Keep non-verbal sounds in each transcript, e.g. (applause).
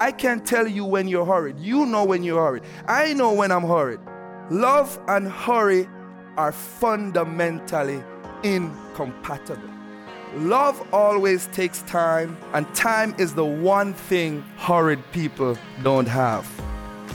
I can't tell you when you're hurried. You know when you're hurried. I know when I'm hurried. Love and hurry are fundamentally incompatible. Love always takes time, and time is the one thing hurried people don't have.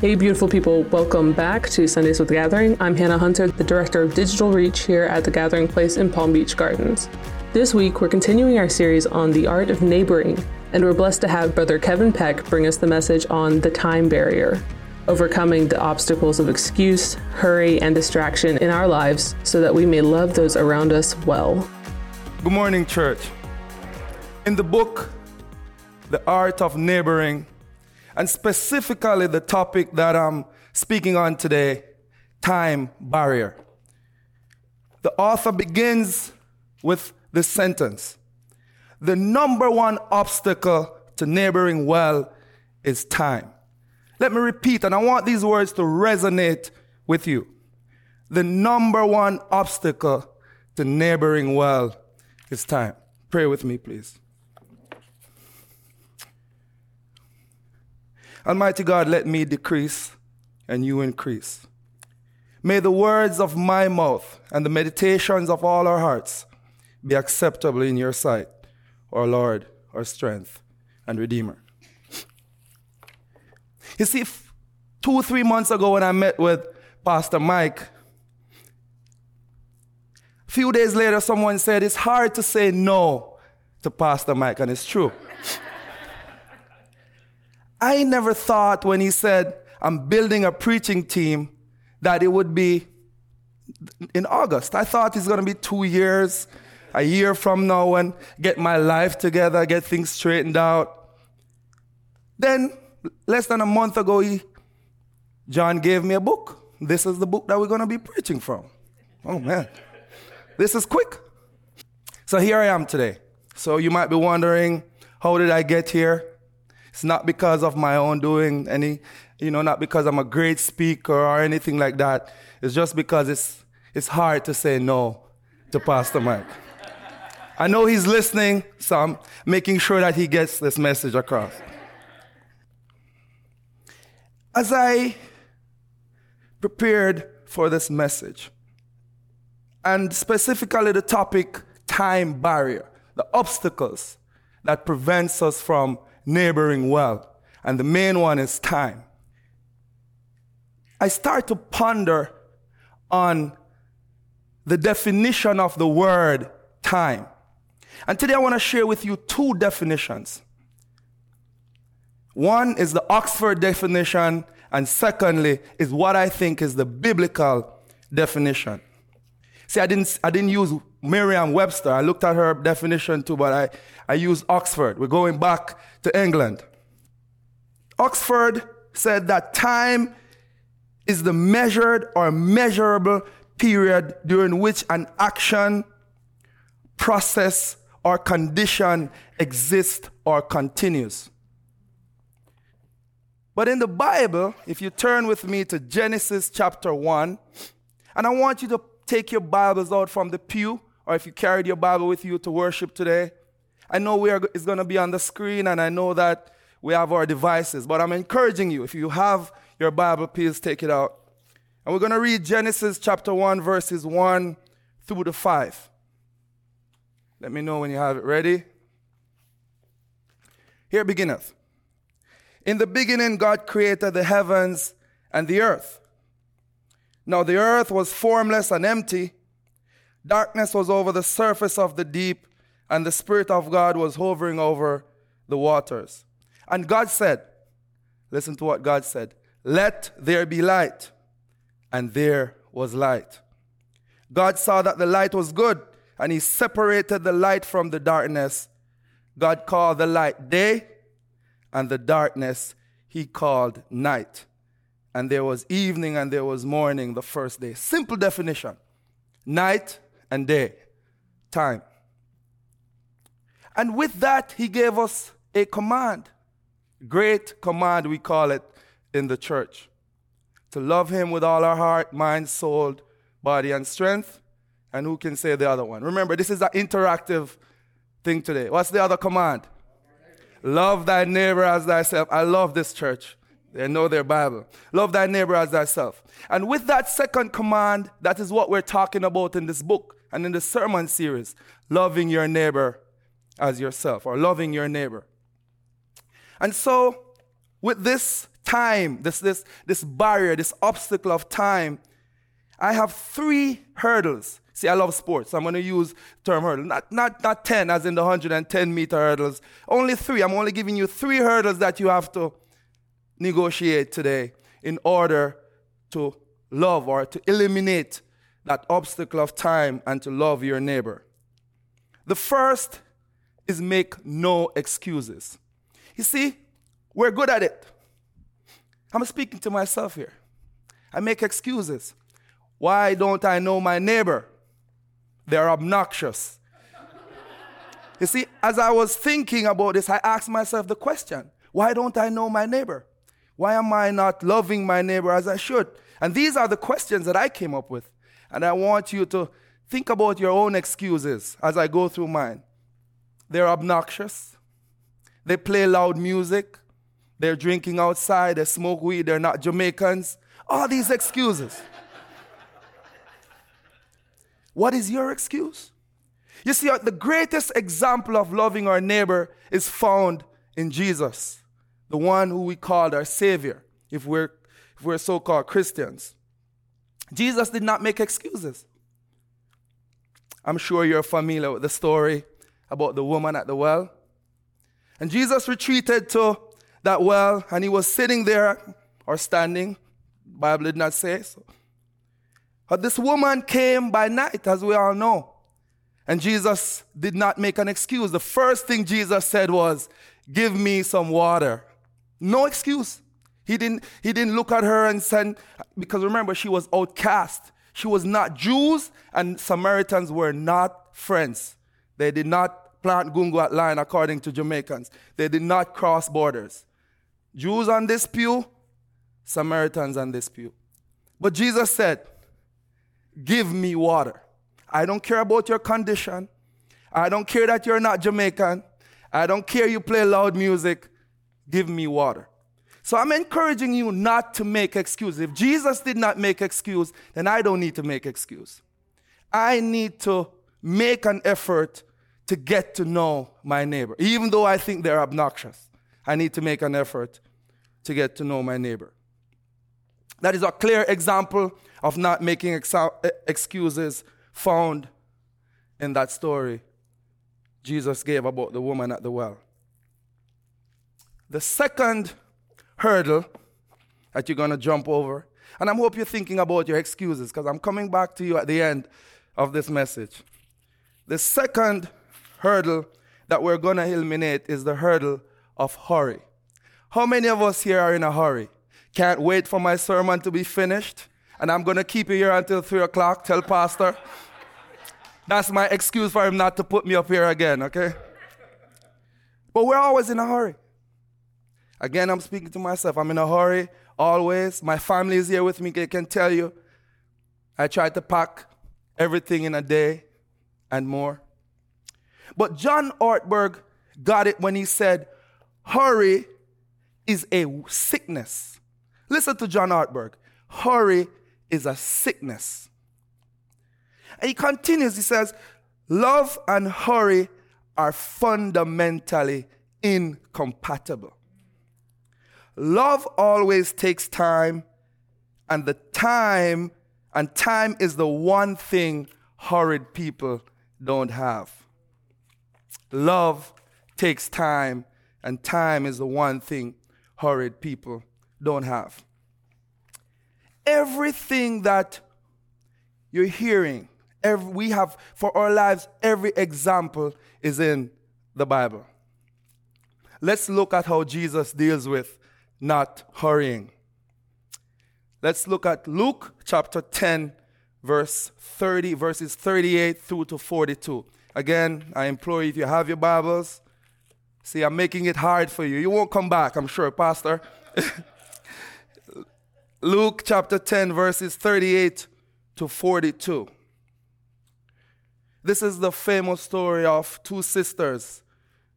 Hey, beautiful people, welcome back to Sundays with the Gathering. I'm Hannah Hunter, the Director of Digital Reach here at the Gathering Place in Palm Beach Gardens. This week, we're continuing our series on the art of neighboring, and we're blessed to have Brother Kevin Peck bring us the message on the time barrier, overcoming the obstacles of excuse, hurry, and distraction in our lives so that we may love those around us well. Good morning, church. In the book, The Art of Neighboring, and specifically the topic that I'm speaking on today, time barrier. The author begins with this sentence The number one obstacle to neighboring well is time. Let me repeat, and I want these words to resonate with you. The number one obstacle to neighboring well is time. Pray with me, please. Almighty God, let me decrease and you increase. May the words of my mouth and the meditations of all our hearts be acceptable in your sight, our Lord, our strength and Redeemer. You see, two three months ago when I met with Pastor Mike, a few days later, someone said, It's hard to say no to Pastor Mike, and it's true. (laughs) I never thought when he said, I'm building a preaching team, that it would be in August. I thought it's going to be two years, a year from now, and get my life together, get things straightened out. Then, less than a month ago, he, John gave me a book. This is the book that we're going to be preaching from. Oh, man. This is quick. So here I am today. So you might be wondering, how did I get here? It's not because of my own doing any, you know, not because I'm a great speaker or anything like that. It's just because it's, it's hard to say no to Pastor Mike. I know he's listening, so I'm making sure that he gets this message across. As I prepared for this message, and specifically the topic time barrier, the obstacles that prevents us from neighboring well. And the main one is time. I start to ponder on the definition of the word time. And today I want to share with you two definitions. One is the Oxford definition, and secondly is what I think is the biblical definition. See, I didn't, I didn't use Merriam Webster. I looked at her definition too, but I, I used Oxford. We're going back to England. Oxford said that time is the measured or measurable period during which an action, process, or condition exists or continues. But in the Bible, if you turn with me to Genesis chapter 1, and I want you to take your Bibles out from the pew, or if you carried your Bible with you to worship today, I know we are, it's going to be on the screen, and I know that we have our devices, but I'm encouraging you, if you have your Bible, please take it out. And we're going to read Genesis chapter 1, verses 1 through to 5. Let me know when you have it ready. Here beginneth. In the beginning, God created the heavens and the earth. Now the earth was formless and empty. Darkness was over the surface of the deep, and the Spirit of God was hovering over the waters. And God said, Listen to what God said Let there be light. And there was light. God saw that the light was good, and He separated the light from the darkness. God called the light day, and the darkness He called night and there was evening and there was morning the first day. Simple definition night and day, time. And with that, he gave us a command. Great command, we call it in the church. To love him with all our heart, mind, soul, body, and strength. And who can say the other one? Remember, this is an interactive thing today. What's the other command? Love thy neighbor as thyself. I love this church. They know their Bible. Love thy neighbor as thyself. And with that second command, that is what we're talking about in this book and in the sermon series loving your neighbor as yourself or loving your neighbor. And so, with this time, this, this, this barrier, this obstacle of time, I have three hurdles. See, I love sports. So I'm going to use term hurdle. Not, not, not 10 as in the 110 meter hurdles. Only three. I'm only giving you three hurdles that you have to negotiate today in order to love or to eliminate that obstacle of time and to love your neighbor. The first is make no excuses. You see, we're good at it. I'm speaking to myself here. I make excuses. Why don't I know my neighbor? They're obnoxious. you see, as I was thinking about this, I asked myself the question why don't I know my neighbor? Why am I not loving my neighbor as I should? And these are the questions that I came up with. And I want you to think about your own excuses as I go through mine. They're obnoxious. They play loud music. They're drinking outside. They smoke weed. They're not Jamaicans. All these excuses. What is your excuse? You see, uh, the greatest example of loving our neighbor is found in Jesus, the one who we called our Savior, if we're, if we're so called Christians. Jesus did not make excuses. I'm sure you're familiar with the story about the woman at the well. And Jesus retreated to that well and he was sitting there or standing. Bible did not say so. But this woman came by night, as we all know. And Jesus did not make an excuse. The first thing Jesus said was, Give me some water. No excuse. He didn't, he didn't look at her and said, because remember, she was outcast. She was not Jews, and Samaritans were not friends. They did not plant gungo at line according to Jamaicans. They did not cross borders. Jews on this pew, Samaritans on this pew. But Jesus said, Give me water. I don't care about your condition. I don't care that you're not Jamaican. I don't care you play loud music. Give me water. So I'm encouraging you not to make excuses. If Jesus did not make excuse, then I don't need to make excuse. I need to make an effort to get to know my neighbor. Even though I think they're obnoxious, I need to make an effort to get to know my neighbor. That is a clear example of not making excuses found in that story Jesus gave about the woman at the well. The second hurdle that you're going to jump over. And I hope you're thinking about your excuses because I'm coming back to you at the end of this message. The second hurdle that we're going to eliminate is the hurdle of hurry. How many of us here are in a hurry? Can't wait for my sermon to be finished, and I'm going to keep you here until 3 o'clock. Tell Pastor. That's my excuse for him not to put me up here again, okay? But we're always in a hurry. Again, I'm speaking to myself. I'm in a hurry always. My family is here with me. They can tell you. I tried to pack everything in a day and more. But John Ortberg got it when he said, Hurry is a sickness. Listen to John Ortberg. Hurry is a sickness. And he continues, he says, Love and hurry are fundamentally incompatible. Love always takes time, and the time, and time is the one thing hurried people don't have. Love takes time, and time is the one thing hurried people don't have. Everything that you're hearing, every, we have for our lives, every example is in the Bible. Let's look at how Jesus deals with not hurrying. Let's look at Luke chapter 10, verse 30, verses 38 through to 42. Again, I implore you, if you have your Bibles, see, I'm making it hard for you. You won't come back, I'm sure, Pastor. (laughs) Luke chapter 10, verses 38 to 42. This is the famous story of two sisters,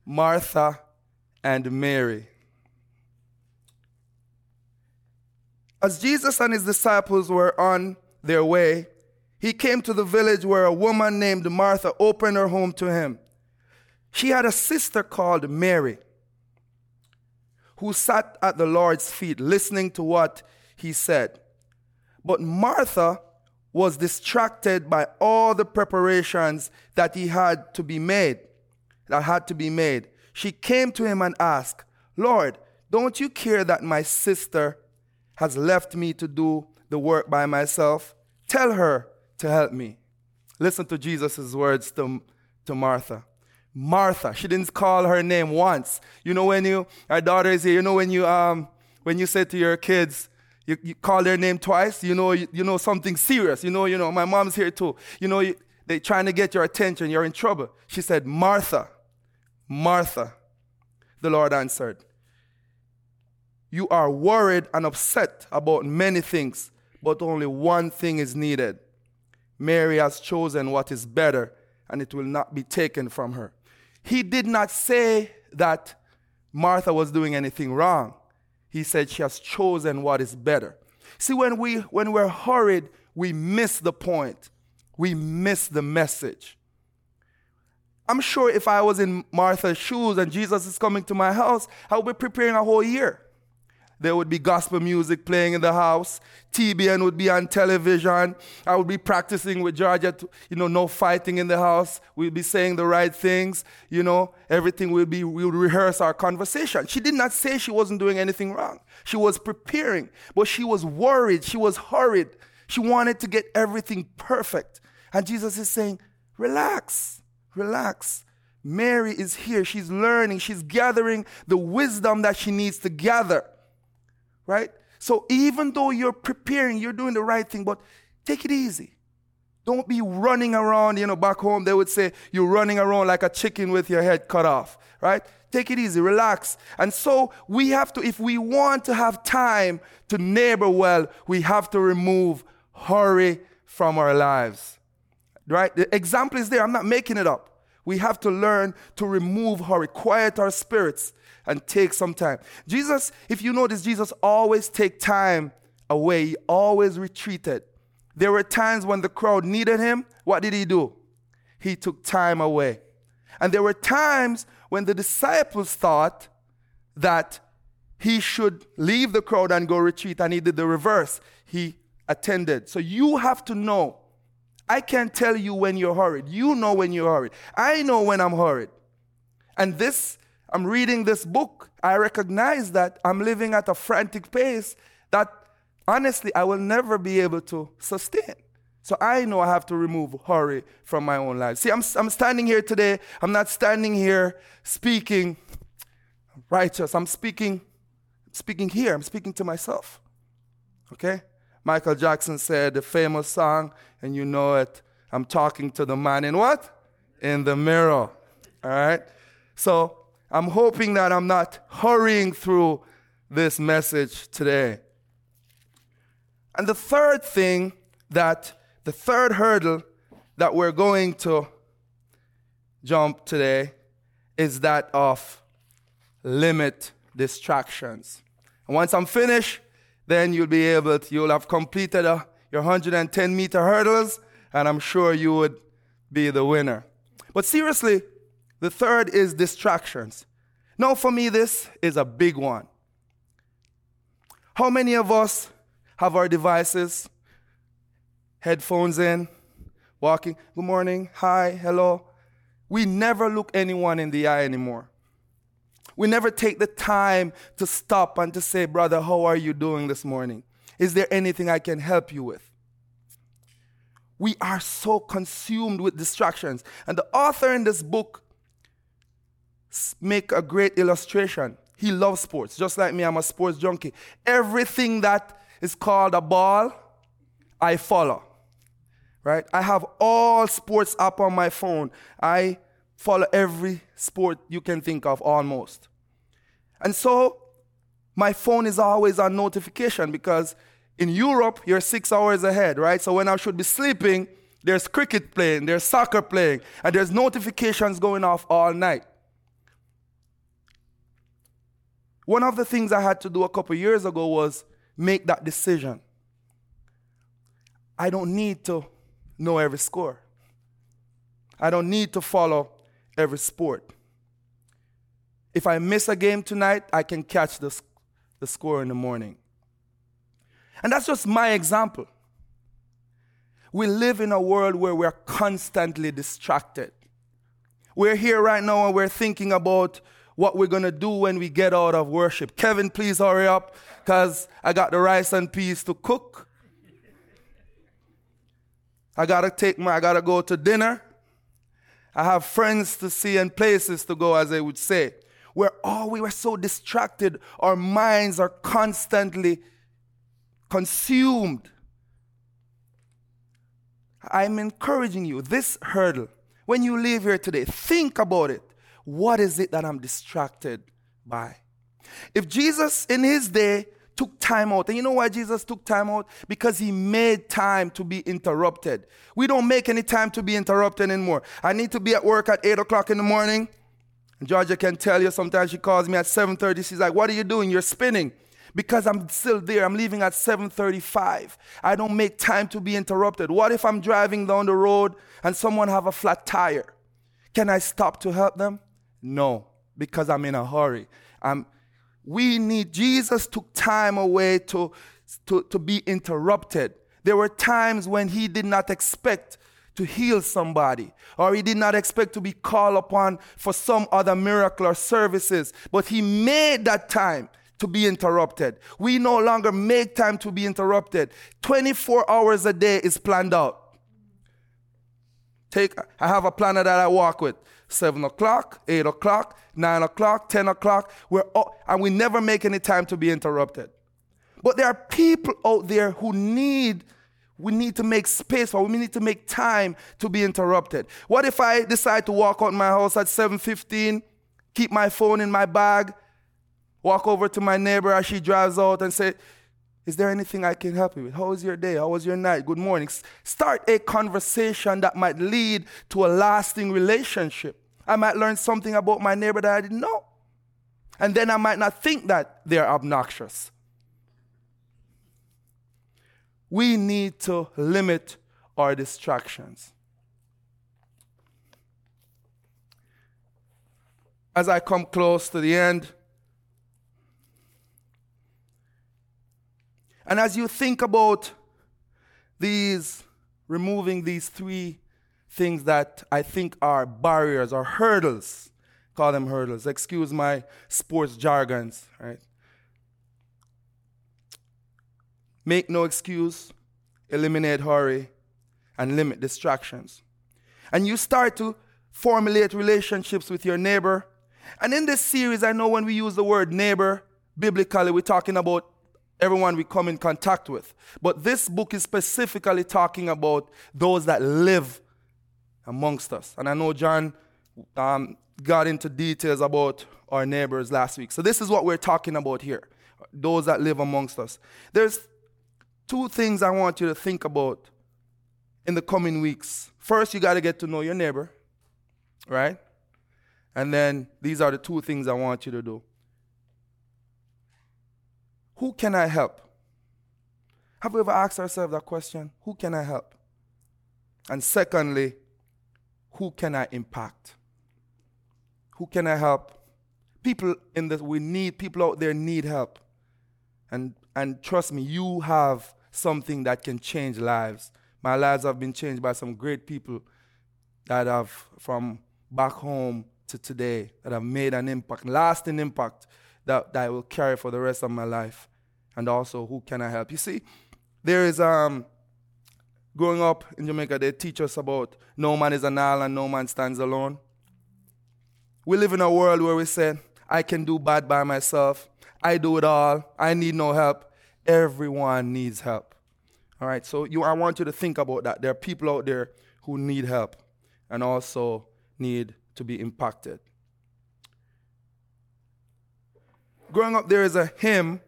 Martha and Mary. As Jesus and his disciples were on their way, he came to the village where a woman named Martha opened her home to him. She had a sister called Mary who sat at the Lord's feet listening to what he said. But Martha was distracted by all the preparations that he had to be made, that had to be made. She came to him and asked, Lord, don't you care that my sister has left me to do the work by myself? Tell her to help me. Listen to Jesus' words to, to Martha. Martha. She didn't call her name once. You know when you, our daughter is here, you know when you, um, when you say to your kids, you, you call their name twice, you know, you, you, know something serious. You know, you know, my mom's here too. You know, you, they're trying to get your attention. You're in trouble. She said, Martha, Martha. The Lord answered, You are worried and upset about many things, but only one thing is needed. Mary has chosen what is better, and it will not be taken from her. He did not say that Martha was doing anything wrong. He said she has chosen what is better. See, when, we, when we're hurried, we miss the point, we miss the message. I'm sure if I was in Martha's shoes and Jesus is coming to my house, I would be preparing a whole year. There would be gospel music playing in the house. TBN would be on television. I would be practicing with Georgia, to, you know, no fighting in the house. We'd be saying the right things, you know, everything would be, we would rehearse our conversation. She did not say she wasn't doing anything wrong. She was preparing, but she was worried. She was hurried. She wanted to get everything perfect. And Jesus is saying, relax, relax. Mary is here. She's learning. She's gathering the wisdom that she needs to gather right? So even though you're preparing, you're doing the right thing, but take it easy. Don't be running around, you know, back home they would say you're running around like a chicken with your head cut off, right? Take it easy, relax. And so we have to, if we want to have time to neighbor well, we have to remove hurry from our lives, right? The example is there. I'm not making it up. We have to learn to remove hurry, quiet our spirits, and take some time. Jesus, if you notice, Jesus always take time away. He always retreated. There were times when the crowd needed him. What did he do? He took time away. And there were times when the disciples thought that he should leave the crowd and go retreat, and he did the reverse. He attended. So you have to know I can't tell you when you're hurried. You know when you're hurried. I know when I'm hurried. And this, I'm reading this book. I recognize that I'm living at a frantic pace that honestly I will never be able to sustain. So I know I have to remove hurry from my own life. See, I'm, I'm standing here today. I'm not standing here speaking righteous. I'm speaking, speaking here. I'm speaking to myself. Okay? Michael Jackson said the famous song, and you know it. I'm talking to the man in what? In the mirror. All right? So I'm hoping that I'm not hurrying through this message today. And the third thing that, the third hurdle that we're going to jump today is that of limit distractions. And once I'm finished, then you'll be able to, you'll have completed a, uh, your 110 meter hurdles, and I'm sure you would be the winner. But seriously, the third is distractions. Now, for me, this is a big one. How many of us have our devices, headphones in, walking, good morning, hi, hello? We never look anyone in the eye anymore. We never take the time to stop and to say, Brother, how are you doing this morning? Is there anything I can help you with? We are so consumed with distractions. And the author in this book make a great illustration. He loves sports, just like me, I'm a sports junkie. Everything that is called a ball, I follow. Right? I have all sports up on my phone. I follow every sport you can think of almost. And so my phone is always on notification because in Europe, you're six hours ahead, right? So when I should be sleeping, there's cricket playing, there's soccer playing, and there's notifications going off all night. One of the things I had to do a couple years ago was make that decision. I don't need to know every score. I don't need to follow every sport. If I miss a game tonight, I can catch the, the score in the morning. And that's just my example. We live in a world where we're constantly distracted. We're here right now and we're thinking about what we're going to do when we get out of worship. Kevin, please hurry up because I got the rice and peas to cook. I got to take my, I got to go to dinner. I have friends to see and places to go, as they would say. Where all we were so distracted, our minds are constantly consumed. I'm encouraging you, this hurdle, when you leave here today, think about it. What is it that I'm distracted by? If Jesus in his day took time out, and you know why Jesus took time out? Because he made time to be interrupted. We don't make any time to be interrupted anymore. I need to be at work at 8 o'clock in the morning. Georgia can tell you sometimes she calls me at 7:30. She's like, What are you doing? You're spinning because I'm still there. I'm leaving at 7:35. I don't make time to be interrupted. What if I'm driving down the road and someone have a flat tire? Can I stop to help them? No, because I'm in a hurry. I'm, we need Jesus took time away to, to, to be interrupted. There were times when he did not expect to heal somebody, or he did not expect to be called upon for some other miracle or services, but he made that time to be interrupted. We no longer make time to be interrupted. 24 hours a day is planned out. Take, I have a planner that I walk with. 7 o'clock, 8 o'clock, 9 o'clock, 10 o'clock. We're all, and we never make any time to be interrupted. But there are people out there who need, we need to make space for, we need to make time to be interrupted. What if I decide to walk out my house at 7.15, keep my phone in my bag, walk over to my neighbor as she drives out and say, Is there anything I can help you with? How was your day? How was your night? Good morning. Start a conversation that might lead to a lasting relationship. I might learn something about my neighbor that I didn't know. And then I might not think that they're obnoxious. We need to limit our distractions. As I come close to the end, And as you think about these, removing these three things that I think are barriers or hurdles, call them hurdles, excuse my sports jargons, right? Make no excuse, eliminate hurry, and limit distractions. And you start to formulate relationships with your neighbor. And in this series, I know when we use the word neighbor, biblically, we're talking about everyone we come in contact with. But this book is specifically talking about those that live amongst us. And I know John um, got into details about our neighbors last week. So this is what we're talking about here those that live amongst us. There's two things I want you to think about in the coming weeks. First, you got to get to know your neighbor, right? And then these are the two things I want you to do. Who can I help? Have we ever asked ourselves that question? Who can I help? And secondly, who can I impact? Who can I help? People in this we need people out there need help. And and trust me, you have something that can change lives. My lives have been changed by some great people that have from back home to today that have made an impact, lasting impact that, that I will carry for the rest of my life. And also, who can I help? You see, there is, um, growing up in Jamaica, they teach us about no man is an island, no man stands alone. We live in a world where we say, I can do bad by myself. I do it all. I need no help. Everyone needs help. All right, so you, I want you to think about that. There are people out there who need help and also need to be impacted. Growing up, there is a hymn,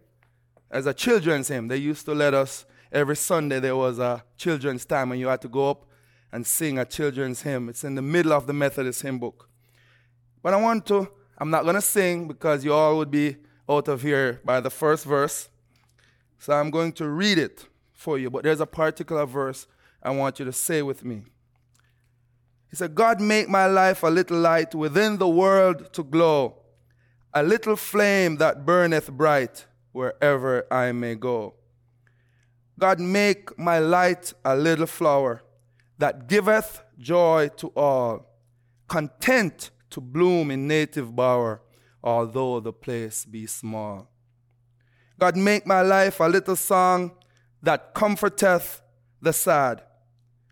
as a children's hymn. They used to let us, every Sunday, there was a children's time, and you had to go up and sing a children's hymn. It's in the middle of the Methodist hymn book. But I want to, I'm not going to sing because you all would be out of here by the first verse. So I'm going to read it for you, but there's a particular verse I want you to say with me. He said, God, make my life a little light within the world to glow, a little flame that burneth bright wherever I may go. God, make my light a little flower that giveth joy to all, content to bloom in native bower, although the place be small. God, make my life a little song that comforteth the sad,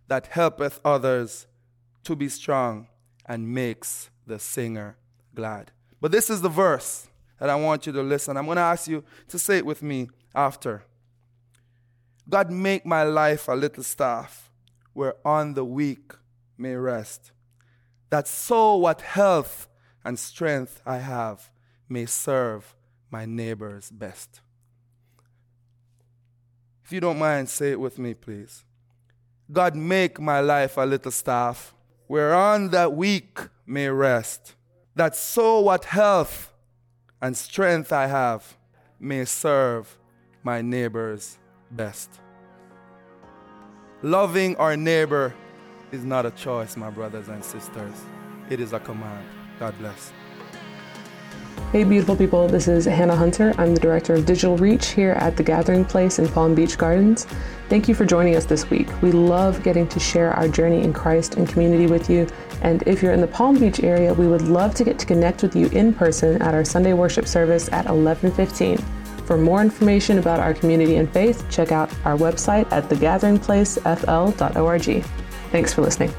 that helpeth others to be strong, and makes the singer glad. But this is the verse that I want you to listen. I'm going to ask you to say it with me after. God, make my life a little staff whereon the weak may rest, that so what health and strength I have may serve my neighbors best. If you don't mind, say it with me, please. God, make my life a little staff whereon that weak may rest, that so what health and strength I have may serve my neighbors best. Loving our neighbor is not a choice, my brothers and sisters. It is a command. God bless. Hey, beautiful people, this is Hannah Hunter. I'm the Director of Digital Reach here at the Gathering Place in Palm Beach Gardens. Thank you for joining us this week. We love getting to share our journey in Christ and community with you. And if you're in the Palm Beach area, we would love to get to connect with you in person at our Sunday worship service at 1115. For more information about our community and faith, check out our website at thegatheringplacefl.org. Thanks for listening.